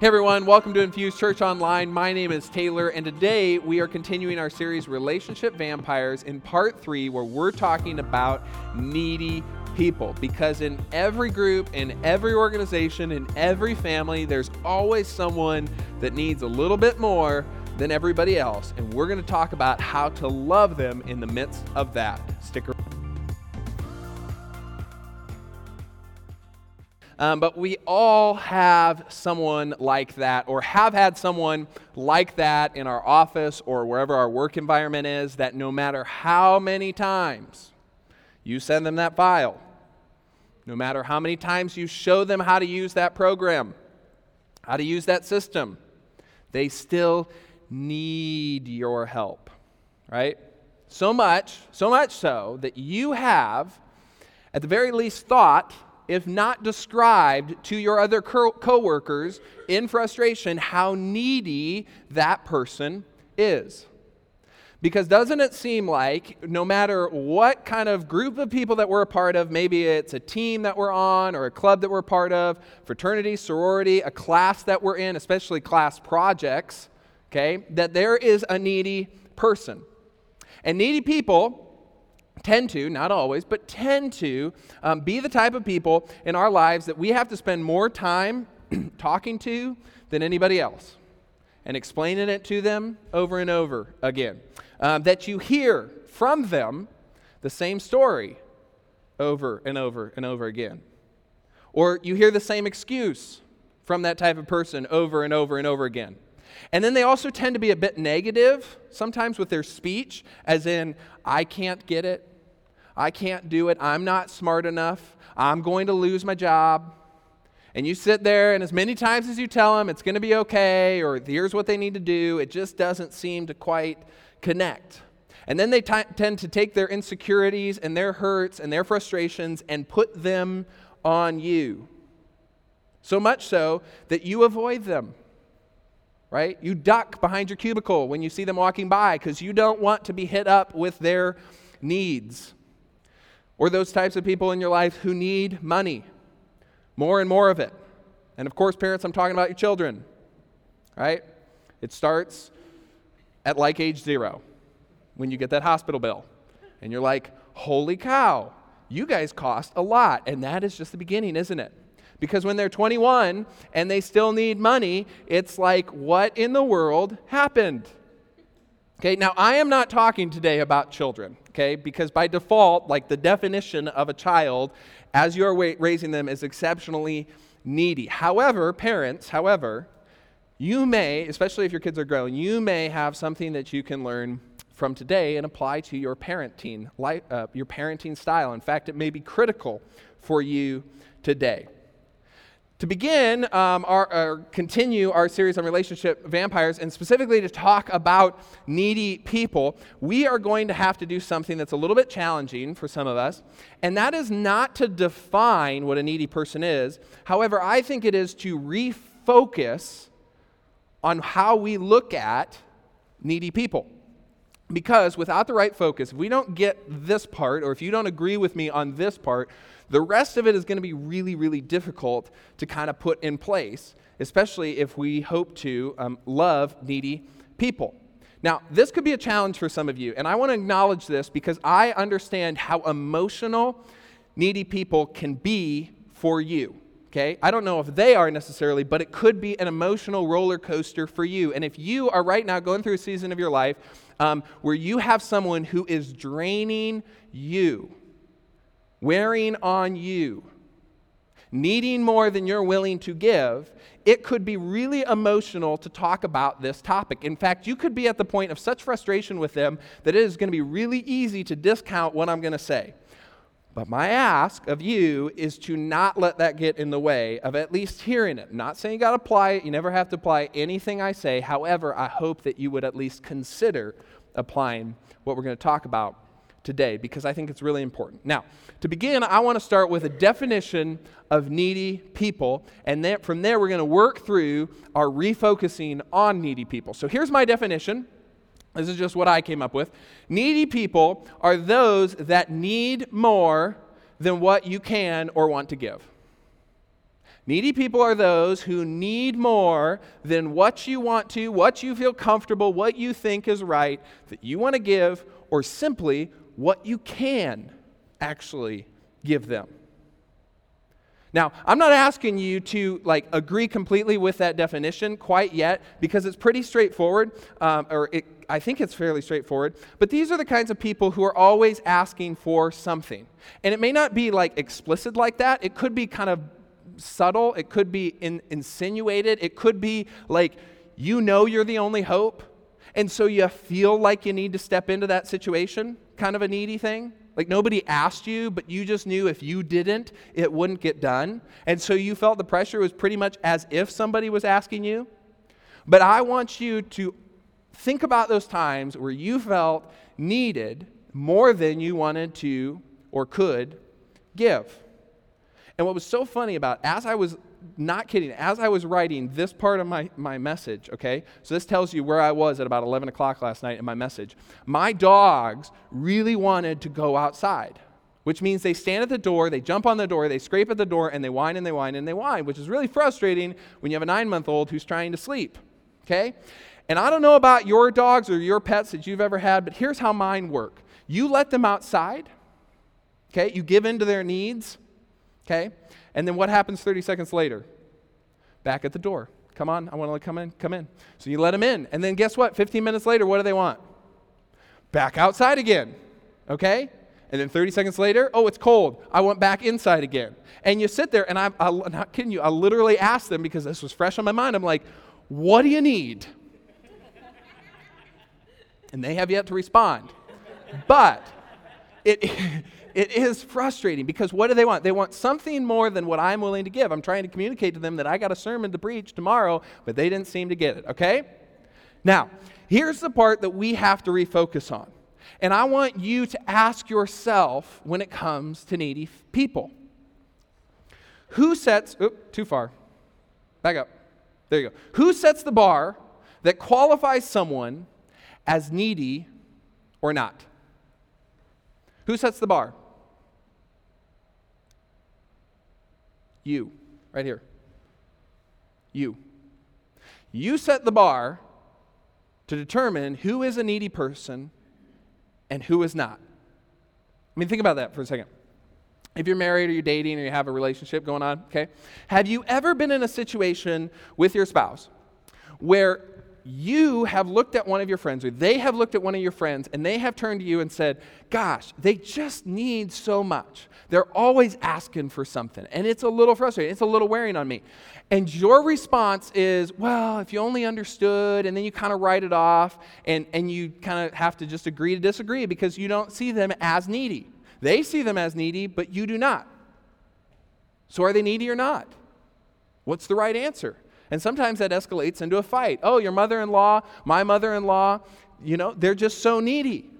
Hey everyone, welcome to Infuse Church Online. My name is Taylor, and today we are continuing our series Relationship Vampires in part three, where we're talking about needy people. Because in every group, in every organization, in every family, there's always someone that needs a little bit more than everybody else. And we're going to talk about how to love them in the midst of that. Stick around. Um, but we all have someone like that, or have had someone like that in our office or wherever our work environment is, that no matter how many times you send them that file, no matter how many times you show them how to use that program, how to use that system, they still need your help, right? So much, so much so that you have, at the very least, thought if not described to your other co- coworkers in frustration how needy that person is. Because doesn't it seem like no matter what kind of group of people that we're a part of, maybe it's a team that we're on or a club that we're part of, fraternity, sorority, a class that we're in, especially class projects, okay, that there is a needy person. And needy people tend to, not always, but tend to um, be the type of people in our lives that we have to spend more time talking to than anybody else and explaining it to them over and over again. Um, that you hear from them the same story over and over and over again. Or you hear the same excuse from that type of person over and over and over again. And then they also tend to be a bit negative, sometimes with their speech, as in, I can't get it, I can't do it. I'm not smart enough. I'm going to lose my job. And you sit there, and as many times as you tell them it's going to be okay, or here's what they need to do, it just doesn't seem to quite connect. And then they t- tend to take their insecurities and their hurts and their frustrations and put them on you. So much so that you avoid them, right? You duck behind your cubicle when you see them walking by because you don't want to be hit up with their needs or those types of people in your life who need money, more and more of it. And of course, parents, I'm talking about your children, right? It starts at like age zero when you get that hospital bill. And you're like, holy cow, you guys cost a lot. And that is just the beginning, isn't it? Because when they're 21 and they still need money, it's like, what in the world happened? Okay, now I am not talking today about children, okay, because by default, like the definition of a child as you're raising them is exceptionally needy. However, parents, however, you may, especially if your kids are growing, you may have something that you can learn from today and apply to your parenting, uh, your parenting style. In fact, it may be critical for you today. To begin, um, our, continue our series on relationship vampires, and specifically to talk about needy people, we are going to have to do something that's a little bit challenging for some of us, and that is not to define what a needy person is. However, I think it is to refocus on how we look at needy people. Because without the right focus, if we don't get this part, or if you don't agree with me on this part, the rest of it is going to be really, really difficult to kind of put in place, especially if we hope to um, love needy people. Now, this could be a challenge for some of you, and I want to acknowledge this because I understand how emotional needy people can be for you. Okay? I don't know if they are necessarily, but it could be an emotional roller coaster for you. And if you are right now going through a season of your life um, where you have someone who is draining you, wearing on you, needing more than you're willing to give, it could be really emotional to talk about this topic. In fact, you could be at the point of such frustration with them that it is going to be really easy to discount what I'm going to say. But my ask of you is to not let that get in the way of at least hearing it. Not saying you got to apply it, you never have to apply anything I say. However, I hope that you would at least consider applying what we're going to talk about today because I think it's really important. Now, to begin, I want to start with a definition of needy people, and then from there, we're going to work through our refocusing on needy people. So here's my definition. This is just what I came up with. Needy people are those that need more than what you can or want to give. Needy people are those who need more than what you want to, what you feel comfortable, what you think is right, that you want to give, or simply what you can actually give them. Now, I'm not asking you to like agree completely with that definition quite yet because it's pretty straightforward, um, or it, I think it's fairly straightforward. But these are the kinds of people who are always asking for something, and it may not be like explicit like that. It could be kind of subtle. It could be in, insinuated. It could be like you know you're the only hope, and so you feel like you need to step into that situation, kind of a needy thing. Like nobody asked you, but you just knew if you didn't, it wouldn't get done. And so you felt the pressure was pretty much as if somebody was asking you. But I want you to think about those times where you felt needed more than you wanted to or could give. And what was so funny about as I was not kidding, as I was writing this part of my, my message, okay, so this tells you where I was at about 11 o'clock last night in my message. My dogs really wanted to go outside, which means they stand at the door, they jump on the door, they scrape at the door, and they whine and they whine and they whine, which is really frustrating when you have a nine month old who's trying to sleep, okay? And I don't know about your dogs or your pets that you've ever had, but here's how mine work you let them outside, okay, you give in to their needs, okay? And then what happens 30 seconds later? Back at the door. Come on, I want to come in, come in. So you let them in. And then guess what? 15 minutes later, what do they want? Back outside again. Okay? And then 30 seconds later, oh, it's cold. I went back inside again. And you sit there, and I'm, I'm not kidding you, I literally asked them because this was fresh on my mind. I'm like, what do you need? and they have yet to respond. But it. it is frustrating because what do they want? They want something more than what I'm willing to give. I'm trying to communicate to them that I got a sermon to preach tomorrow, but they didn't seem to get it, okay? Now, here's the part that we have to refocus on. And I want you to ask yourself when it comes to needy people who sets, oop, too far. Back up. There you go. Who sets the bar that qualifies someone as needy or not? Who sets the bar? You, right here. You. You set the bar to determine who is a needy person and who is not. I mean, think about that for a second. If you're married or you're dating or you have a relationship going on, okay? Have you ever been in a situation with your spouse where you have looked at one of your friends, or they have looked at one of your friends, and they have turned to you and said, Gosh, they just need so much. They're always asking for something. And it's a little frustrating. It's a little wearing on me. And your response is, Well, if you only understood, and then you kind of write it off, and, and you kind of have to just agree to disagree because you don't see them as needy. They see them as needy, but you do not. So are they needy or not? What's the right answer? And sometimes that escalates into a fight. Oh, your mother in law, my mother in law, you know, they're just so needy.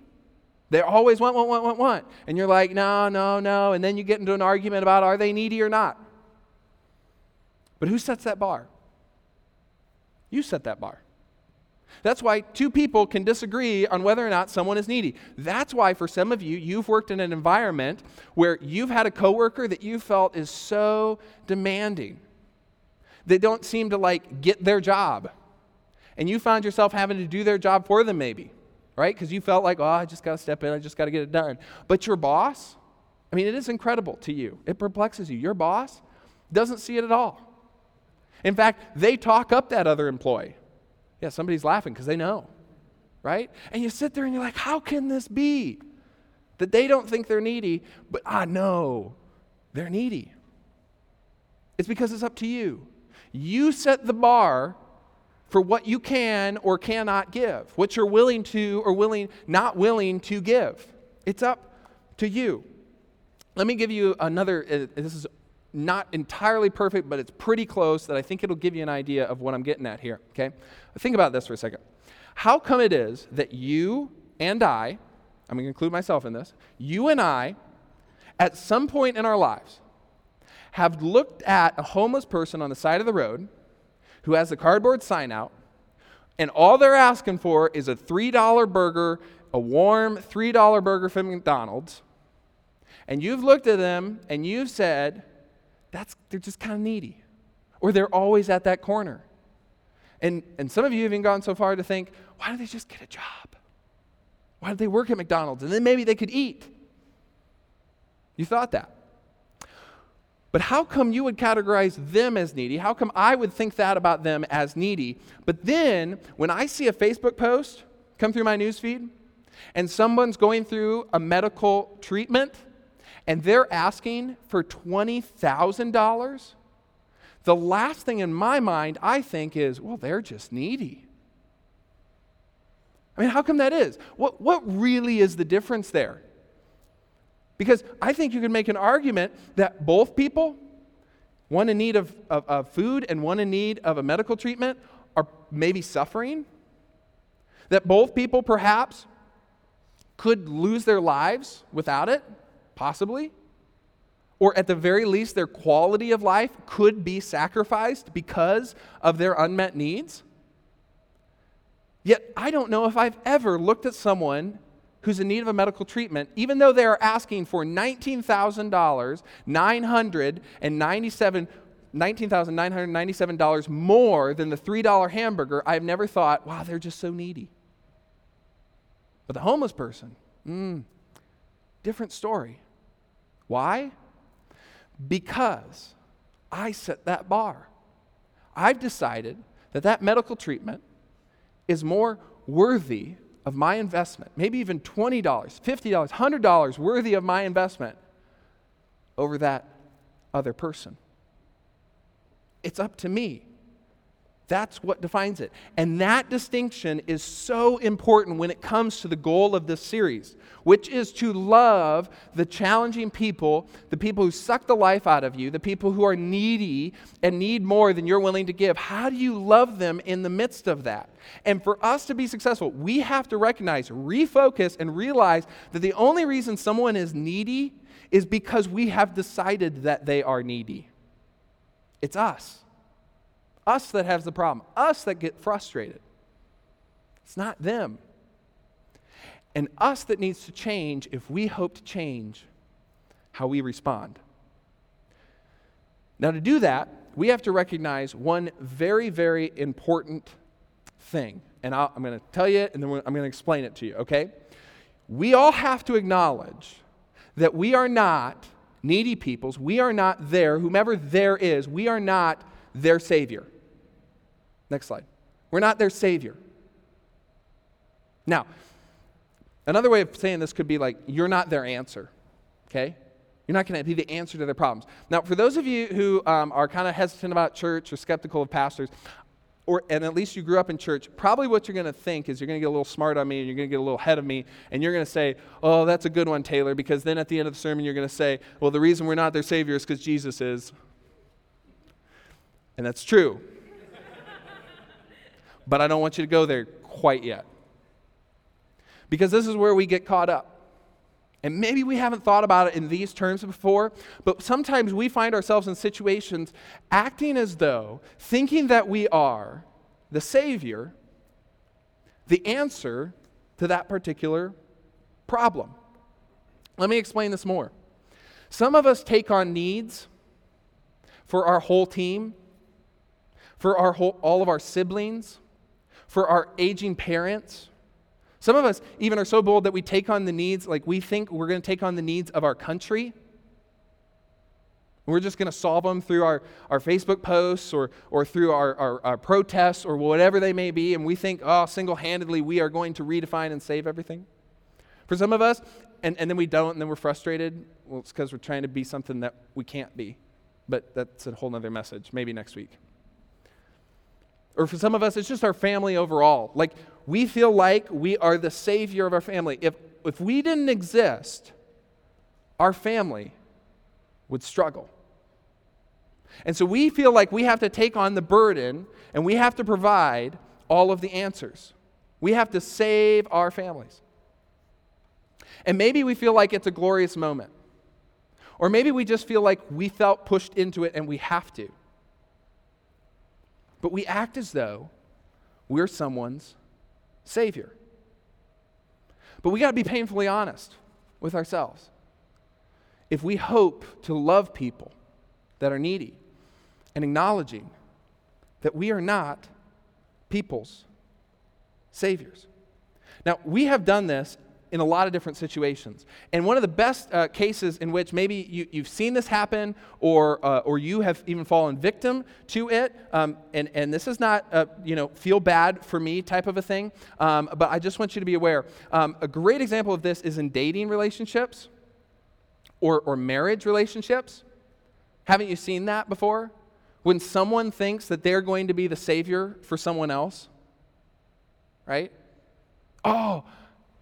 They always want, want, want, want, want. And you're like, no, no, no. And then you get into an argument about are they needy or not. But who sets that bar? You set that bar. That's why two people can disagree on whether or not someone is needy. That's why, for some of you, you've worked in an environment where you've had a coworker that you felt is so demanding they don't seem to like get their job. And you found yourself having to do their job for them, maybe, right? Because you felt like, oh, I just got to step in, I just got to get it done. But your boss, I mean, it is incredible to you. It perplexes you. Your boss doesn't see it at all. In fact, they talk up that other employee. Yeah, somebody's laughing because they know, right? And you sit there and you're like, how can this be? That they don't think they're needy, but I know they're needy. It's because it's up to you. You set the bar for what you can or cannot give, what you're willing to or willing not willing to give. It's up to you. Let me give you another uh, this is not entirely perfect, but it's pretty close that I think it'll give you an idea of what I'm getting at here, okay? Think about this for a second. How come it is that you and I, I'm going to include myself in this, you and I at some point in our lives have looked at a homeless person on the side of the road who has a cardboard sign out, and all they're asking for is a $3 burger, a warm $3 burger from McDonald's. And you've looked at them and you've said, that's, they're just kind of needy. or they're always at that corner. And, and some of you have even gone so far to think, why don't they just get a job? Why don't they work at McDonald's? And then maybe they could eat. You thought that. But how come you would categorize them as needy? How come I would think that about them as needy? But then when I see a Facebook post come through my newsfeed and someone's going through a medical treatment and they're asking for $20,000, the last thing in my mind I think is, well, they're just needy. I mean, how come that is? What, what really is the difference there? Because I think you can make an argument that both people, one in need of, of, of food and one in need of a medical treatment, are maybe suffering. That both people perhaps could lose their lives without it, possibly. Or at the very least, their quality of life could be sacrificed because of their unmet needs. Yet, I don't know if I've ever looked at someone who's in need of a medical treatment, even though they are asking for $19,000, 997 $19,997 more than the $3 hamburger, I've never thought, wow, they're just so needy. But the homeless person, mm, different story. Why? Because I set that bar. I've decided that that medical treatment is more worthy of my investment, maybe even $20, $50, $100 worthy of my investment over that other person. It's up to me. That's what defines it. And that distinction is so important when it comes to the goal of this series, which is to love the challenging people, the people who suck the life out of you, the people who are needy and need more than you're willing to give. How do you love them in the midst of that? And for us to be successful, we have to recognize, refocus, and realize that the only reason someone is needy is because we have decided that they are needy. It's us. Us that has the problem, us that get frustrated. It's not them. And us that needs to change if we hope to change how we respond. Now, to do that, we have to recognize one very, very important thing. And i am going to tell you, it and then I'm going to explain it to you, okay? We all have to acknowledge that we are not needy peoples. We are not there, whomever there is, we are not their Savior. Next slide. We're not their Savior. Now, another way of saying this could be like, you're not their answer, okay? You're not going to be the answer to their problems. Now, for those of you who um, are kind of hesitant about church or skeptical of pastors, or, and at least you grew up in church, probably what you're going to think is you're going to get a little smart on me and you're going to get a little ahead of me and you're going to say, Oh, that's a good one, Taylor, because then at the end of the sermon you're going to say, Well, the reason we're not their Savior is because Jesus is. And that's true. but I don't want you to go there quite yet. Because this is where we get caught up. And maybe we haven't thought about it in these terms before, but sometimes we find ourselves in situations acting as though, thinking that we are the Savior, the answer to that particular problem. Let me explain this more. Some of us take on needs for our whole team, for our whole, all of our siblings, for our aging parents. Some of us even are so bold that we take on the needs, like we think we're going to take on the needs of our country. We're just going to solve them through our, our Facebook posts or, or through our, our, our protests or whatever they may be. And we think, oh, single handedly, we are going to redefine and save everything. For some of us, and, and then we don't, and then we're frustrated. Well, it's because we're trying to be something that we can't be. But that's a whole other message, maybe next week. Or for some of us, it's just our family overall. Like, we feel like we are the savior of our family. If, if we didn't exist, our family would struggle. And so we feel like we have to take on the burden and we have to provide all of the answers. We have to save our families. And maybe we feel like it's a glorious moment. Or maybe we just feel like we felt pushed into it and we have to. But we act as though we're someone's Savior. But we got to be painfully honest with ourselves. If we hope to love people that are needy, and acknowledging that we are not people's saviors. Now, we have done this in a lot of different situations. And one of the best uh, cases in which maybe you, have seen this happen or, uh, or you have even fallen victim to it, um, and, and this is not, a, you know, feel bad for me type of a thing, um, but I just want you to be aware. Um, a great example of this is in dating relationships or, or marriage relationships. Haven't you seen that before? When someone thinks that they're going to be the savior for someone else, right? Oh,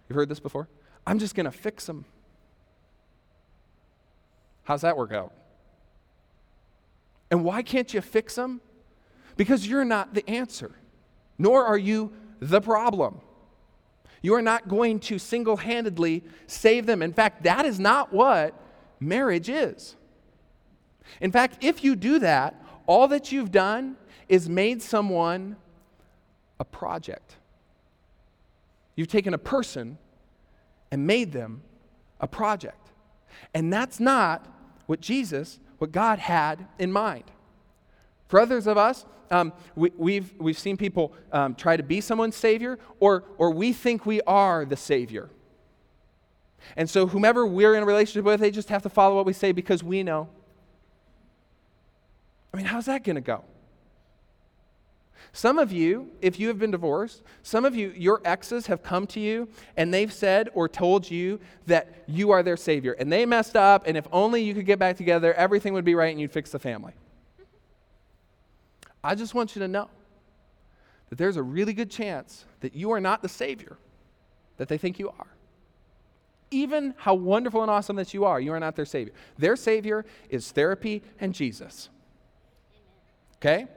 you've heard this before? I'm just going to fix them. How's that work out? And why can't you fix them? Because you're not the answer, nor are you the problem. You are not going to single handedly save them. In fact, that is not what marriage is. In fact, if you do that, all that you've done is made someone a project. You've taken a person and made them a project. And that's not what Jesus, what God had in mind. For others of us, um, we, have we've, we've seen people um, try to be someone's savior, or, or we think we are the savior. And so, whomever we're in a relationship with, they just have to follow what we say because we know. I mean, how's that going to go? Some of you, if you have been divorced, some of you, your exes have come to you and they've said or told you that you are their savior and they messed up and if only you could get back together, everything would be right and you'd fix the family. I just want you to know that there's a really good chance that you are not the savior that they think you are. Even how wonderful and awesome that you are, you are not their savior. Their savior is therapy and Jesus. Okay?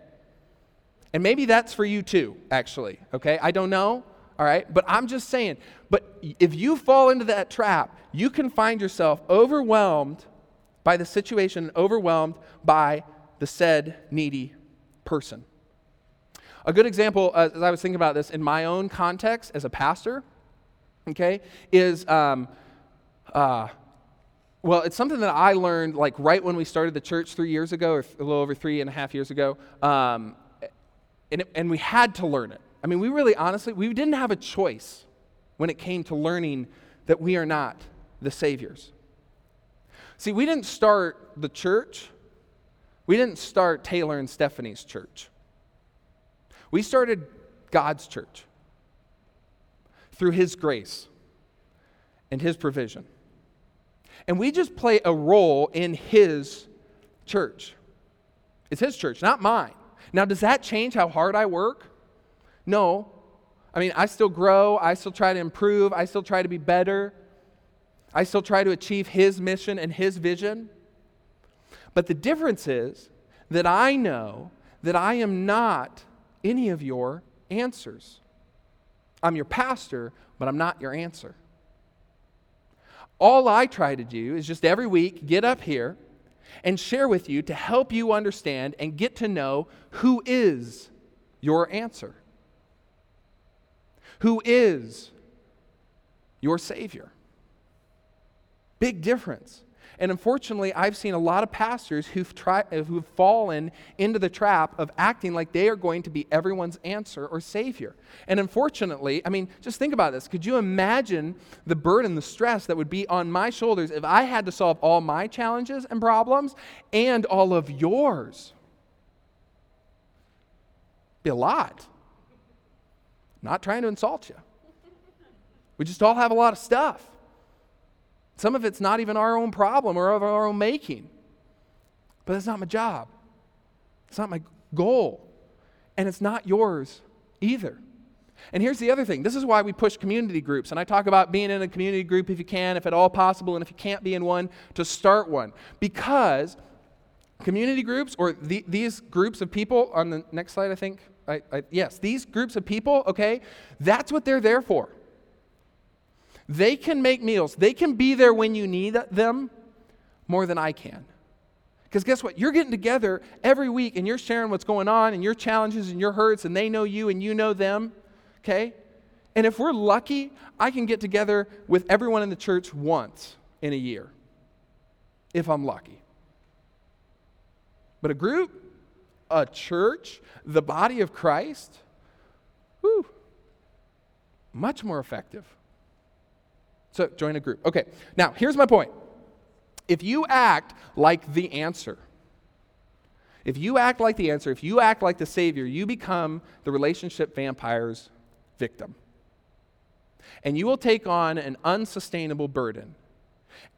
And maybe that's for you too, actually, okay? I don't know, all right? But I'm just saying, but if you fall into that trap, you can find yourself overwhelmed by the situation, overwhelmed by the said needy person. A good example, uh, as I was thinking about this in my own context as a pastor, okay, is um, uh, well, it's something that I learned like right when we started the church three years ago, or a little over three and a half years ago. Um, and, it, and we had to learn it. I mean, we really honestly, we didn't have a choice when it came to learning that we are not the Saviors. See, we didn't start the church, we didn't start Taylor and Stephanie's church. We started God's church through His grace and His provision. And we just play a role in His church. It's His church, not mine. Now, does that change how hard I work? No. I mean, I still grow, I still try to improve, I still try to be better, I still try to achieve His mission and His vision. But the difference is that I know that I am not any of your answers. I'm your pastor, but I'm not your answer. All I try to do is just every week get up here and share with you to help you understand and get to know who is your answer. Who is your Savior? Big difference. And unfortunately, I've seen a lot of pastors who've, tried, who've fallen into the trap of acting like they are going to be everyone's answer or savior. And unfortunately, I mean, just think about this. Could you imagine the burden, the stress that would be on my shoulders if I had to solve all my challenges and problems and all of yours? Be a lot. Not trying to insult you. We just all have a lot of stuff. Some of it's not even our own problem or of our own making. But that's not my job. It's not my goal. And it's not yours either. And here's the other thing this is why we push community groups. And I talk about being in a community group if you can, if at all possible, and if you can't be in one, to start one. Because community groups, or the, these groups of people, on the next slide, I think, I, I, yes, these groups of people, okay, that's what they're there for. They can make meals, they can be there when you need them more than I can. Because guess what? You're getting together every week and you're sharing what's going on and your challenges and your hurts, and they know you and you know them. Okay? And if we're lucky, I can get together with everyone in the church once in a year, if I'm lucky. But a group, a church, the body of Christ, whew, much more effective. So join a group. Okay, now here's my point. If you act like the answer, if you act like the answer, if you act like the Savior, you become the relationship vampire's victim. And you will take on an unsustainable burden.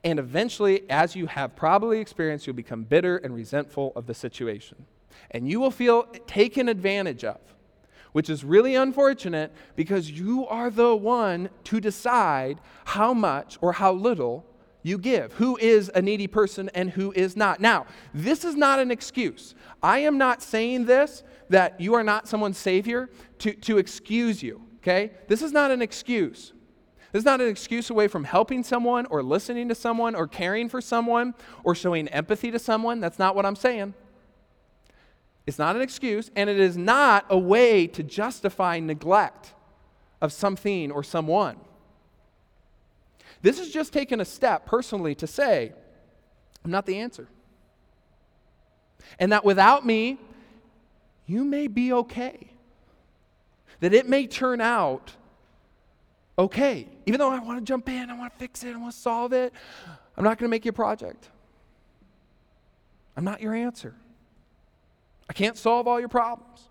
And eventually, as you have probably experienced, you'll become bitter and resentful of the situation. And you will feel taken advantage of, which is really unfortunate because you are the one to decide how much or how little you give. Who is a needy person and who is not. Now, this is not an excuse. I am not saying this that you are not someone's savior to, to excuse you, okay? This is not an excuse. This is not an excuse away from helping someone or listening to someone or caring for someone or showing empathy to someone. That's not what I'm saying. It's not an excuse, and it is not a way to justify neglect of something or someone. This is just taking a step personally to say, I'm not the answer. And that without me, you may be okay. That it may turn out okay. Even though I want to jump in, I want to fix it, I want to solve it, I'm not going to make you a project. I'm not your answer. I can't solve all your problems.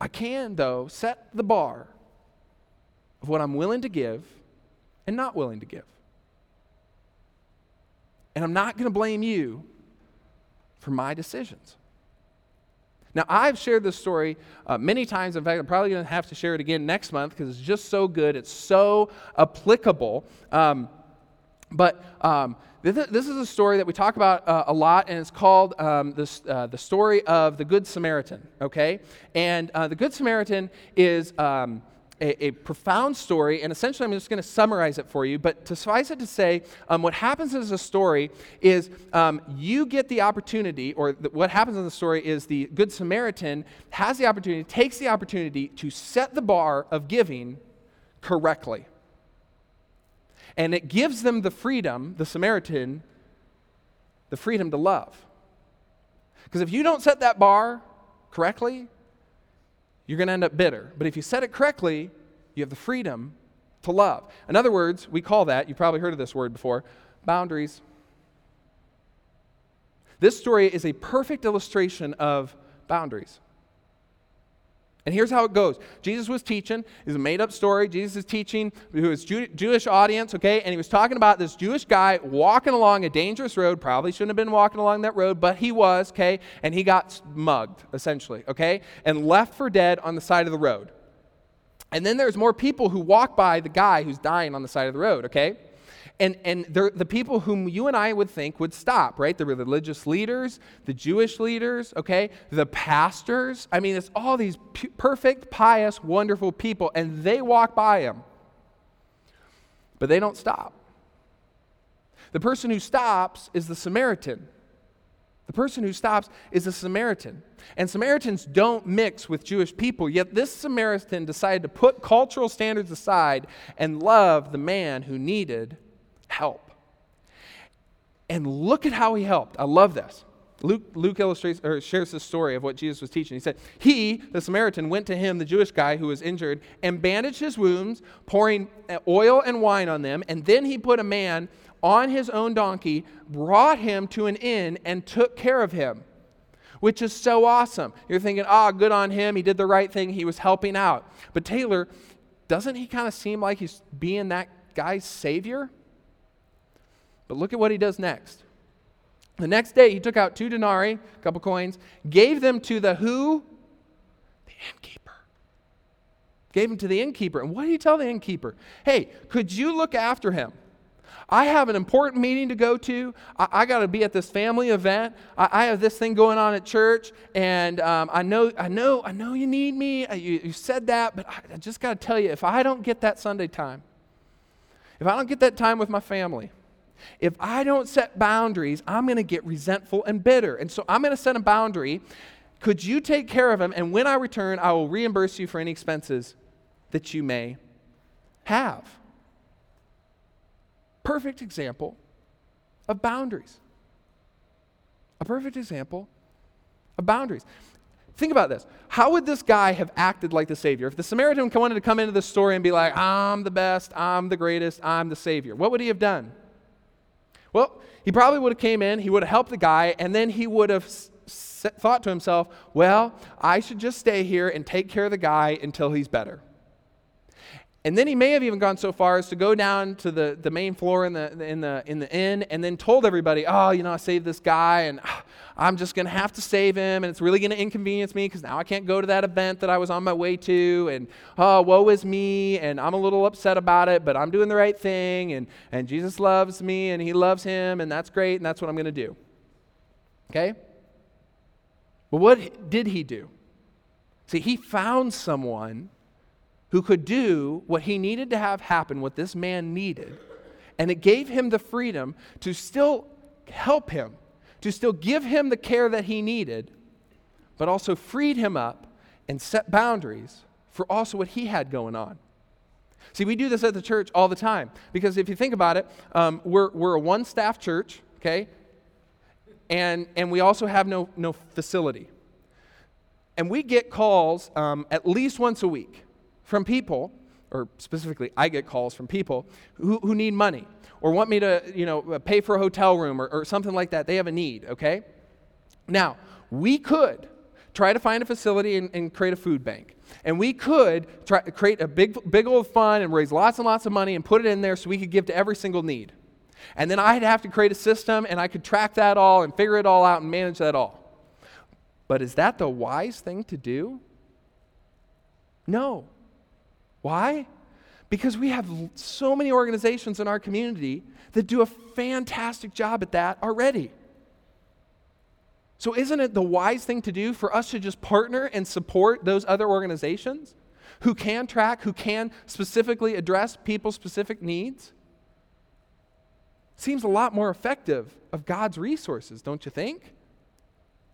I can, though, set the bar of what I'm willing to give and not willing to give. And I'm not going to blame you for my decisions. Now, I've shared this story uh, many times. In fact, I'm probably going to have to share it again next month because it's just so good. It's so applicable. Um, but um, this, is a story that we talk about uh, a lot, and it's called um, this, uh, the story of the Good Samaritan. Okay? And uh, the Good Samaritan is. Um, a, a, profound story, and essentially I'm just going to summarize it for you. But to suffice it to say, um, what happens as a story is um, you get the opportunity, or what happens in the story is the Good Samaritan has the opportunity, takes the opportunity to set the bar of giving correctly. And it gives them the freedom, the Samaritan, the freedom to love. Because if you don't set that bar correctly, you're going to end up bitter. But if you set it correctly, you have the freedom to love. In other words, we call that, you've probably heard of this word before, boundaries. This story is a perfect illustration of boundaries. And here's how it goes Jesus was teaching. It's a made up story. Jesus is teaching to his Jew- Jewish audience, okay? And he was talking about this Jewish guy walking along a dangerous road. Probably shouldn't have been walking along that road, but he was, okay? And he got mugged, essentially, okay? And left for dead on the side of the road. And then there's more people who walk by the guy who's dying on the side of the road, okay? And, and the people whom you and I would think would stop, right? The religious leaders, the Jewish leaders, okay? The pastors. I mean, it's all these perfect, pious, wonderful people, and they walk by him. But they don't stop. The person who stops is the Samaritan. The person who stops is a Samaritan. And Samaritans don't mix with Jewish people, yet this Samaritan decided to put cultural standards aside and love the man who needed help. And look at how he helped. I love this. Luke, Luke illustrates or shares the story of what Jesus was teaching. He said, He, the Samaritan, went to him, the Jewish guy who was injured, and bandaged his wounds, pouring oil and wine on them. And then he put a man on his own donkey, brought him to an inn, and took care of him, which is so awesome. You're thinking, ah, oh, good on him. He did the right thing. He was helping out. But Taylor, doesn't he kind of seem like he's being that guy's savior? But look at what he does next. The next day, he took out two denarii, a couple coins, gave them to the who? The innkeeper. Gave them to the innkeeper. And what did he tell the innkeeper? Hey, could you look after him? I have an important meeting to go to. I, I got to be at this family event. I, I, have this thing going on at church, and um, I know, I know, I know you need me. You, you said that, but I, I just got to tell you, if I don't get that Sunday time, if I don't get that time with my family, if I don't set boundaries, I'm going to get resentful and bitter. And so I'm going to set a boundary. Could you take care of him? And when I return, I will reimburse you for any expenses that you may have. Perfect example of boundaries. A perfect example of boundaries. Think about this. How would this guy have acted like the Savior? If the Samaritan wanted to come into the story and be like, I'm the best, I'm the greatest, I'm the Savior, what would he have done? Well, he probably would have came in, he would have helped the guy, and then he would have thought to himself, well, I should just stay here and take care of the guy until he's better. And then he may have even gone so far as to go down to the, the main floor in the, in, the, in the inn and then told everybody, oh, you know, I saved this guy and uh, I'm just going to have to save him and it's really going to inconvenience me because now I can't go to that event that I was on my way to and, oh, woe is me and I'm a little upset about it, but I'm doing the right thing and, and Jesus loves me and he loves him and that's great and that's what I'm going to do. Okay? But what did he do? See, he found someone who could do what he needed to have happen, what this man needed. And it gave him the freedom to still help him, to still give him the care that he needed, but also freed him up and set boundaries for also what he had going on. See, we do this at the church all the time because if you think about it, um, we're, we're a one staff church, okay? And, and we also have no, no facility. And we get calls um, at least once a week from people, or specifically, I get calls from people who, who need money or want me to, you know, uh, pay for a hotel room or, or something like that. They have a need, okay? Now, we could try to find a facility and, and, create a food bank. And we could try create a big, big old fund and raise lots and lots of money and put it in there so we could give to every single need. And then I'd have to create a system and I could track that all and figure it all out and manage that all. But is that the wise thing to do? No. Why? Because we have so many organizations in our community that do a fantastic job at that already. So, isn't it the wise thing to do for us to just partner and support those other organizations who can track, who can specifically address people's specific needs? Seems a lot more effective of God's resources, don't you think?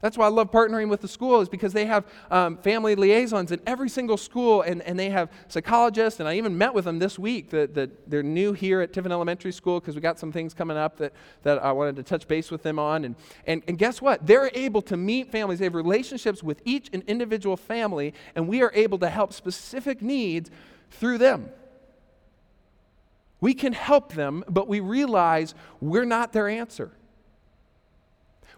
That's why I love partnering with the school is because they have um, family liaisons in every single school, and, and they have psychologists, and I even met with them this week. That, that they're new here at Tiffin Elementary School because we got some things coming up that, that I wanted to touch base with them on. And, and, and guess what? They're able to meet families. They have relationships with each and individual family, and we are able to help specific needs through them. We can help them, but we realize we're not their answer.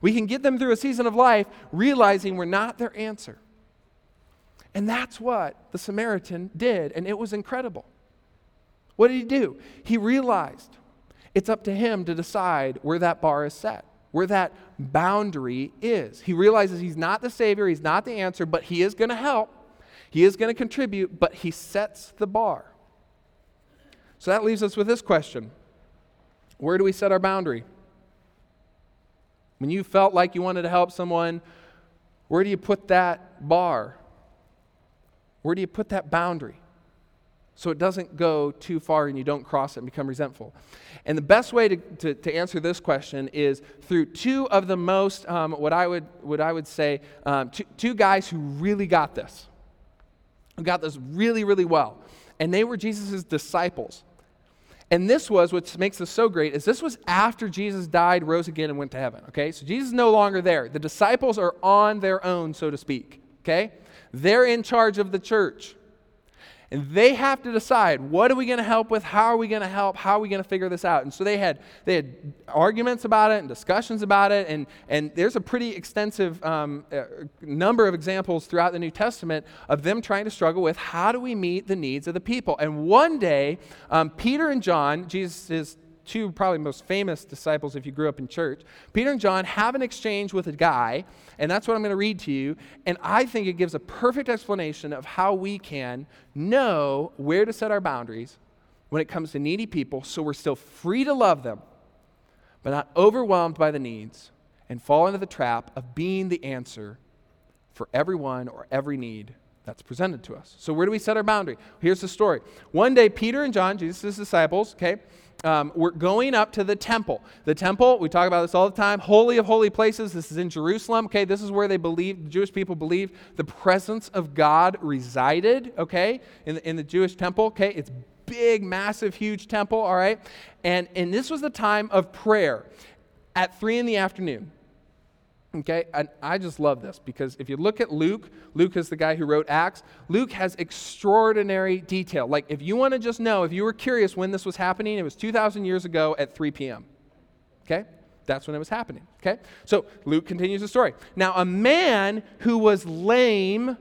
We can get them through a season of life realizing we're not their answer. And that's what the Samaritan did, and it was incredible. What did he do? He realized it's up to him to decide where that bar is set, where that boundary is. He realizes he's not the Savior, he's not the answer, but he is going to help, he is going to contribute, but he sets the bar. So that leaves us with this question Where do we set our boundary? When you felt like you wanted to help someone, where do you put that bar? Where do you put that boundary? So it doesn't go too far and you don't cross it and become resentful. And the best way to, to, to answer this question is through two of the most, um, what, I would, what I would say, um, two, two guys who really got this, who got this really, really well. And they were Jesus' disciples. And this was what makes this so great is this was after Jesus died, rose again, and went to heaven. Okay, so Jesus is no longer there. The disciples are on their own, so to speak. Okay, they're in charge of the church. And they have to decide what are we going to help with? How are we going to help? How are we going to figure this out? And so they had they had arguments about it and discussions about it. And, and there's a pretty extensive um, uh, number of examples throughout the New Testament of them trying to struggle with how do we meet the needs of the people. And one day, um, Peter and John, Jesus' two probably most famous disciples if you grew up in church. Peter and John have an exchange with a guy, and that's what I'm going to read to you. And I think it gives a perfect explanation of how we can know where to set our boundaries when it comes to needy people so we're still free to love them, but not overwhelmed by the needs and fall into the trap of being the answer for everyone or every need that's presented to us. So, where do we set our boundary? Here's the story. One day, Peter and John, Jesus' disciples, okay, um, we're going up to the temple. The temple, we talk about this all the time, holy of holy places. This is in Jerusalem. Okay, this is where they believe, the Jewish people believe the presence of God resided, okay, in the, in the Jewish temple. Okay, it's big, massive, huge temple, all right? And, and this was the time of prayer at 3 in the afternoon. Okay, and I just love this because if you look at Luke, Luke is the guy who wrote Acts. Luke has extraordinary detail. Like, if you want to just know, if you were curious when this was happening, it was 2,000 years ago at 3 p.m. Okay, that's when it was happening. Okay, so Luke continues the story. Now, a man who was lame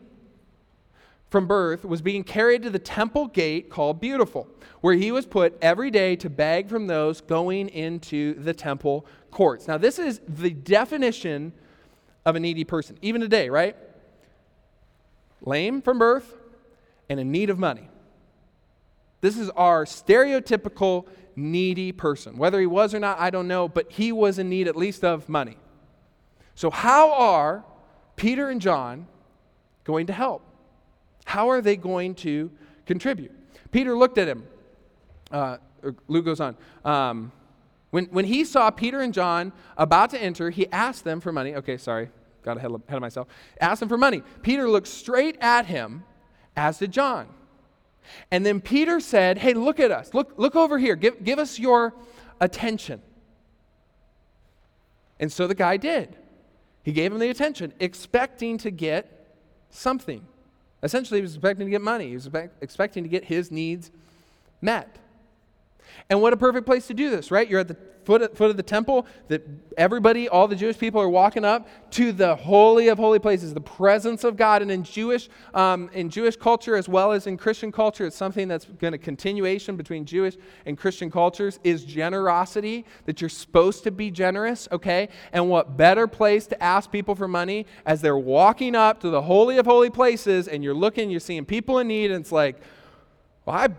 from birth was being carried to the temple gate called Beautiful, where he was put every day to beg from those going into the temple courts. Now, this is the definition of a needy person, even today, right? Lame from birth and in need of money. This is our stereotypical needy person. Whether he was or not, I don't know, but he was in need at least of money. So, how are Peter and John going to help? How are they going to contribute? Peter looked at him. Uh, Luke goes on. Um, when, when he saw Peter and John about to enter, he asked them for money. Okay, sorry, got ahead of, ahead of myself. Asked them for money. Peter looked straight at him, as did John. And then Peter said, Hey, look at us. Look, look over here. Give, give us your attention. And so the guy did. He gave him the attention, expecting to get something. Essentially, he was expecting to get money, he was expecting to get his needs met. And what a perfect place to do this, right? You're at the foot foot of the temple that everybody, all the Jewish people are walking up to the holy of holy places, the presence of God. And in Jewish, um, in Jewish culture as well as in Christian culture, it's something that's going to continuation between Jewish and Christian cultures is generosity, that you're supposed to be generous, okay? And what better place to ask people for money as they're walking up to the holy of holy places and you're looking, you're seeing people in need, and it's like, well, I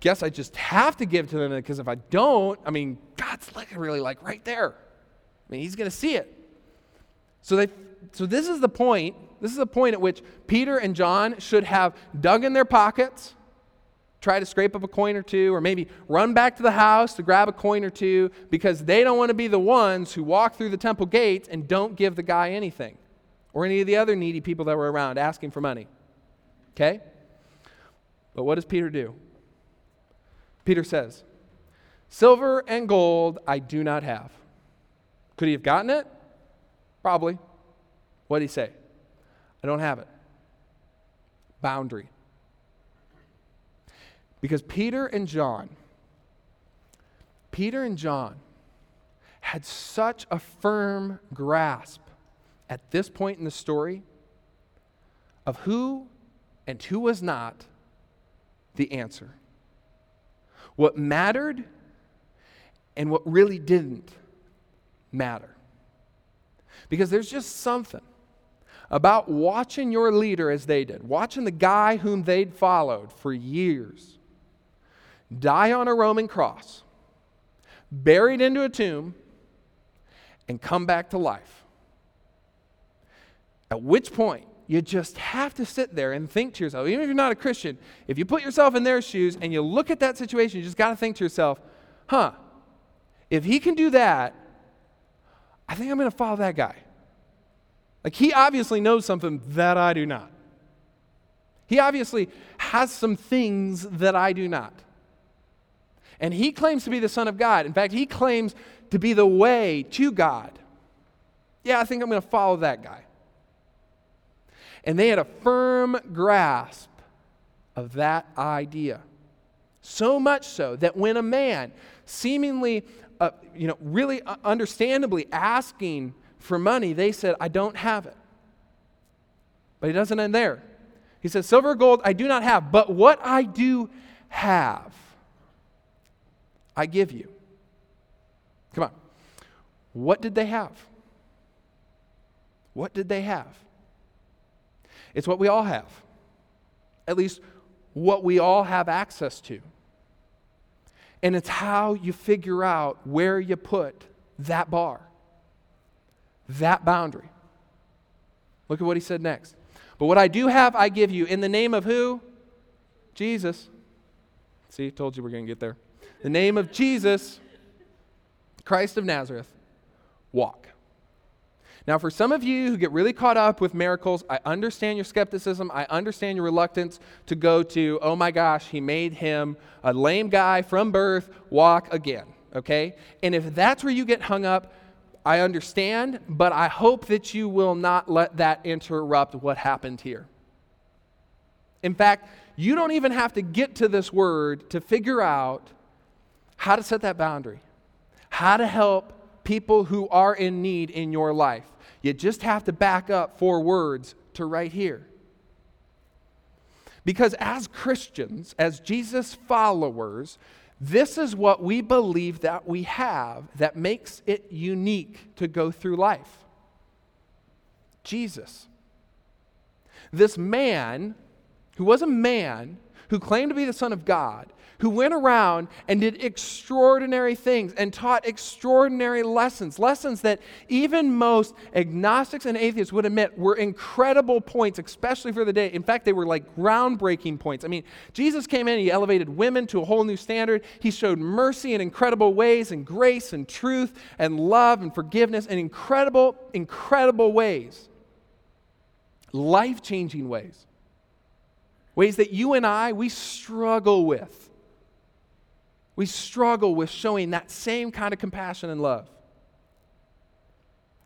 guess I just have to give to them because if I don't, I mean, God's really like right there. I mean, He's going to see it. So they, so this is the point. This is the point at which Peter and John should have dug in their pockets, try to scrape up a coin or two, or maybe run back to the house to grab a coin or two because they don't want to be the ones who walk through the temple gates and don't give the guy anything or any of the other needy people that were around asking for money. Okay? But what does Peter do? Peter says, Silver and gold I do not have. Could he have gotten it? Probably. What did he say? I don't have it. Boundary. Because Peter and John, Peter and John had such a firm grasp at this point in the story of who and who was not the answer what mattered and what really didn't matter. Because there's just something about watching your leader as they did, watching the guy whom they'd followed for years die on a Roman cross, buried into a tomb, and come back to life. At which point, you just have to sit there and think to yourself, even if you're not a Christian, if you put yourself in their shoes and you look at that situation, you just got to think to yourself, huh, if he can do that, I think I'm going to follow that guy. Like, he obviously knows something that I do not. He obviously has some things that I do not. And he claims to be the Son of God. In fact, he claims to be the way to God. Yeah, I think I'm going to follow that guy. And they had a firm grasp of that idea. So much so that when a man, seemingly, uh, you know, really uh, understandably asking for money, they said, I don't have it. But he doesn't end there. He says, Silver or gold I do not have, but what I do have, I give you. Come on. What did they have? What did they have? It's what we all have, at least what we all have access to. And it's how you figure out where you put that bar, that boundary. Look at what he said next. But what I do have, I give you in the name of who? Jesus. See, told you we're going to get there. The name of Jesus, Christ of Nazareth, walk. Now, for some of you who get really caught up with miracles, I understand your skepticism. I understand your reluctance to go to, oh my gosh, he made him a lame guy from birth walk again, okay? And if that's where you get hung up, I understand, but I hope that you will not let that interrupt what happened here. In fact, you don't even have to get to this word to figure out how to set that boundary, how to help people who are in need in your life. You just have to back up four words to right here. Because as Christians, as Jesus followers, this is what we believe that we have that makes it unique to go through life Jesus. This man who was a man who claimed to be the Son of God, who went around and did extraordinary things and taught extraordinary lessons, lessons that even most agnostics and atheists would admit were incredible points, especially for the day. In fact, they were like groundbreaking points. I mean, Jesus came in, he elevated women to a whole new standard. He showed mercy in incredible ways, and grace, and truth, and love, and forgiveness in incredible, incredible ways. Life changing ways ways that you and I, we struggle with. We struggle with showing that same kind of compassion and love.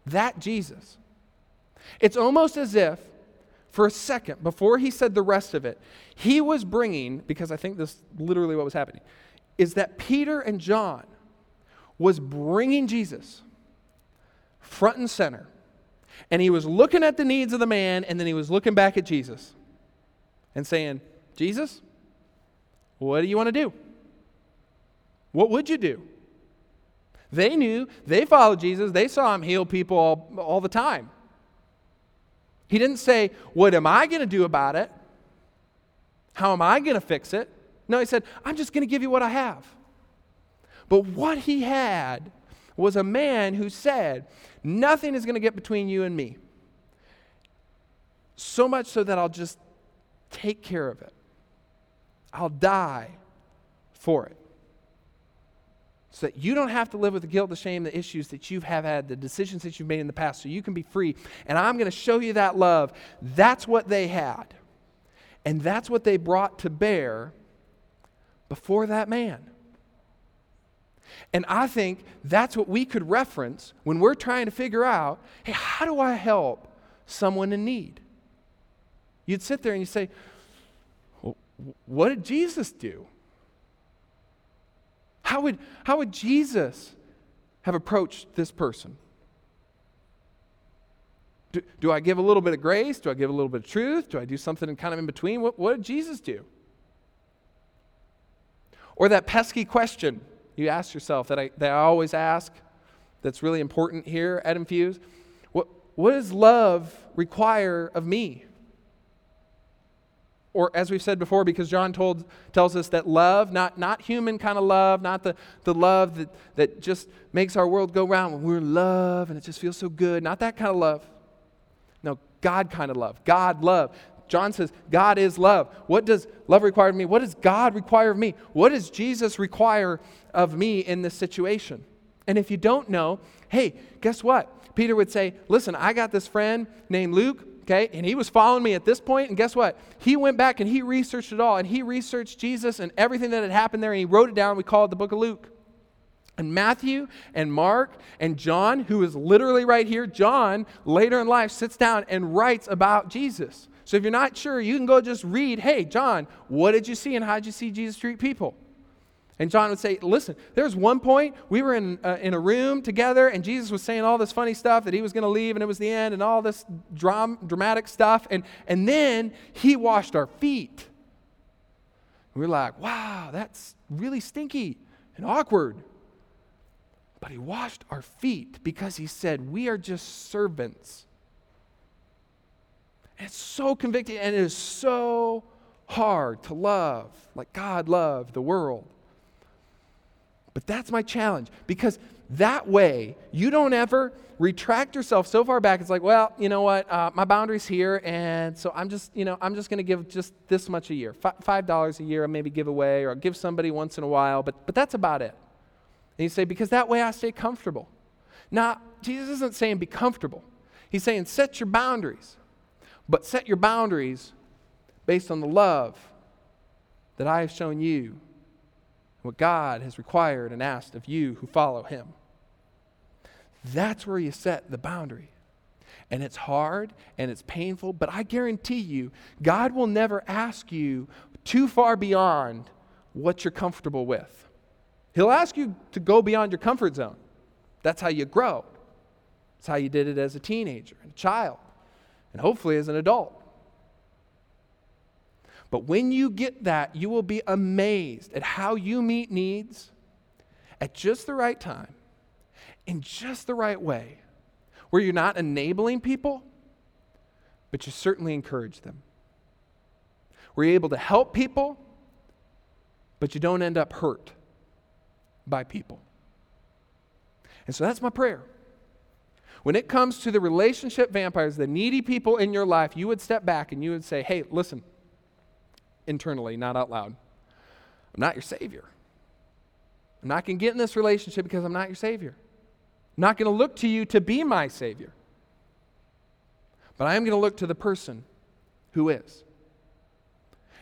That Jesus. It's almost as if, for a second, before he said the rest of it, he was bringing, because I think this literally what was happening, is that Peter and John was bringing Jesus front and center. And he was looking at the needs of the man, and then he was looking back at Jesus and saying, Jesus, what do you want to do? What would you do? They knew, they followed Jesus, they saw him heal people all, all the time. He didn't say, What am I going to do about it? How am I going to fix it? No, he said, I'm just going to give you what I have. But what he had was a man who said, Nothing is going to get between you and me. So much so that I'll just take care of it. I'll die for it. So that you don't have to live with the guilt, the shame, the issues that you have had, the decisions that you've made in the past, so you can be free. And I'm going to show you that love. That's what they had. And that's what they brought to bear before that man. And I think that's what we could reference when we're trying to figure out hey, how do I help someone in need? You'd sit there and you say, well, What did Jesus do? How would, how would Jesus have approached this person? Do, do I give a little bit of grace? Do I give a little bit of truth? Do I do something kind of in between? What, what did Jesus do? Or that pesky question you ask yourself that I, that I always ask that's really important here at Infuse. What, what does love require of me? Or as we've said before, because John told, tells us that love, not, not human kind of love, not the, the love that, that just makes our world go round when we're in love and it just feels so good, not that kind of love. No, God kind of love. God love. John says, God is love. What does love require of me? What does God require of me? What does Jesus require of me in this situation? And if you don't know, hey, guess what? Peter would say, Listen, I got this friend named Luke okay? And he was following me at this point, and guess what? He went back and he researched it all, and he researched Jesus and everything that had happened there, and he wrote it down. We call it the book of Luke. And Matthew and Mark and John, who is literally right here, John later in life sits down and writes about Jesus. So if you're not sure, you can go just read, hey, John, what did you see and how did you see Jesus treat people? And John would say, Listen, there was one point we were in, uh, in a room together, and Jesus was saying all this funny stuff that he was going to leave, and it was the end, and all this dram- dramatic stuff. And, and then he washed our feet. We we're like, Wow, that's really stinky and awkward. But he washed our feet because he said, We are just servants. And it's so convicting, and it is so hard to love like God loved the world. But that's my challenge because that way you don't ever retract yourself so far back. It's like, well, you know what? Uh, my boundary's here, and so I'm just, you know, I'm just going to give just this much a year, five dollars a year, I maybe give away, or I'll give somebody once in a while. But but that's about it. And you say because that way I stay comfortable. Now Jesus isn't saying be comfortable. He's saying set your boundaries, but set your boundaries based on the love that I have shown you what God has required and asked of you who follow Him. That's where you set the boundary. And it's hard and it's painful, but I guarantee you, God will never ask you too far beyond what you're comfortable with. He'll ask you to go beyond your comfort zone. That's how you grow. That's how you did it as a teenager, and a child, and hopefully as an adult. But when you get that, you will be amazed at how you meet needs at just the right time, in just the right way, where you're not enabling people, but you certainly encourage them. Where you're able to help people, but you don't end up hurt by people. And so that's my prayer. When it comes to the relationship vampires, the needy people in your life, you would step back and you would say, hey, listen, internally, not out loud. I'm not your Savior. I'm not going to get in this relationship because I'm not your Savior. I'm not going to look to you to be my Savior. But I am going to look to the person who is.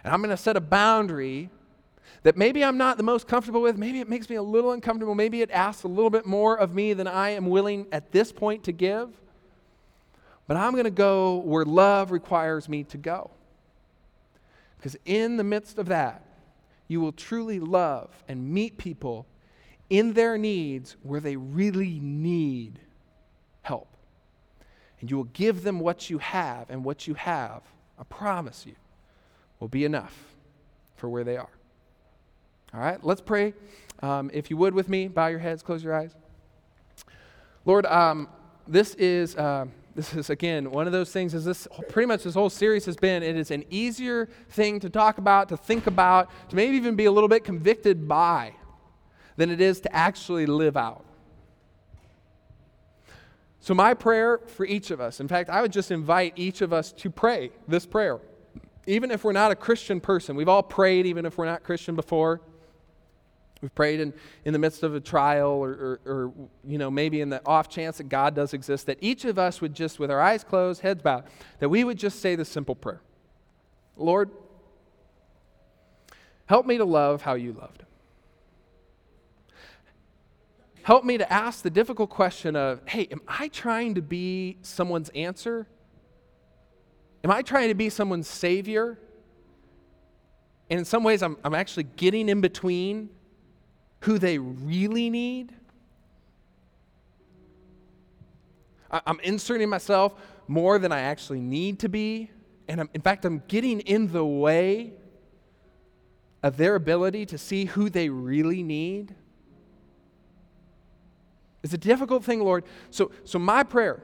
And I'm going to set a boundary that maybe I'm not the most comfortable with. Maybe it makes me a little uncomfortable. Maybe it asks a little bit more of me than I am willing at this point to give. But I'm going to go where love requires me to go. Because in the midst of that, you will truly love and meet people in their needs where they really need help. And you will give them what you have, and what you have, I promise you, will be enough for where they are. All right, let's pray. Um, if you would with me, bow your heads, close your eyes. Lord, um, this is. Uh, this is again one of those things as this pretty much this whole series has been it is an easier thing to talk about to think about to maybe even be a little bit convicted by than it is to actually live out. So my prayer for each of us in fact i would just invite each of us to pray this prayer. Even if we're not a christian person we've all prayed even if we're not christian before We've prayed in, in the midst of a trial or, or, or, you know, maybe in the off chance that God does exist, that each of us would just, with our eyes closed, heads bowed, that we would just say this simple prayer Lord, help me to love how you loved. Help me to ask the difficult question of, hey, am I trying to be someone's answer? Am I trying to be someone's savior? And in some ways, I'm, I'm actually getting in between who they really need. I'm inserting myself more than I actually need to be. And I'm, in fact, I'm getting in the way of their ability to see who they really need. It's a difficult thing, Lord. So, so my prayer,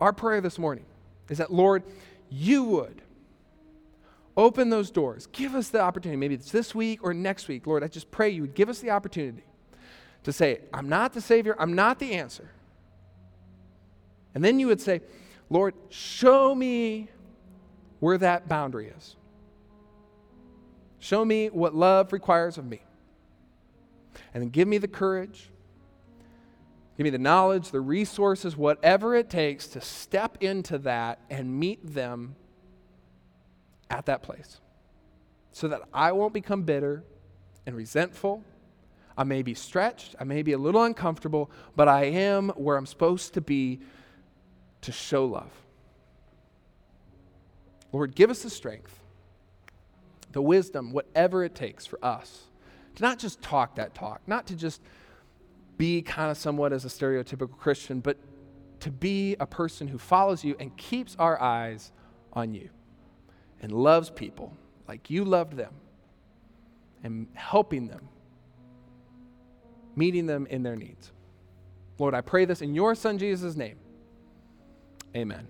our prayer this morning, is that, Lord, you would Open those doors. Give us the opportunity. Maybe it's this week or next week. Lord, I just pray you would give us the opportunity to say, I'm not the Savior, I'm not the answer. And then you would say, Lord, show me where that boundary is. Show me what love requires of me. And then give me the courage, give me the knowledge, the resources, whatever it takes to step into that and meet them at that place so that I won't become bitter and resentful. I may be stretched, I may be a little uncomfortable, but I am where I'm supposed to be to show love. Lord, give us the strength, the wisdom, whatever it takes for us to not just talk that talk, not to just be kind of somewhat as a stereotypical Christian, but to be a person who follows you and keeps our eyes on you and loves people like you loved them and helping them, meeting them in their needs. Lord, I pray this in your Son Jesus' name. Amen.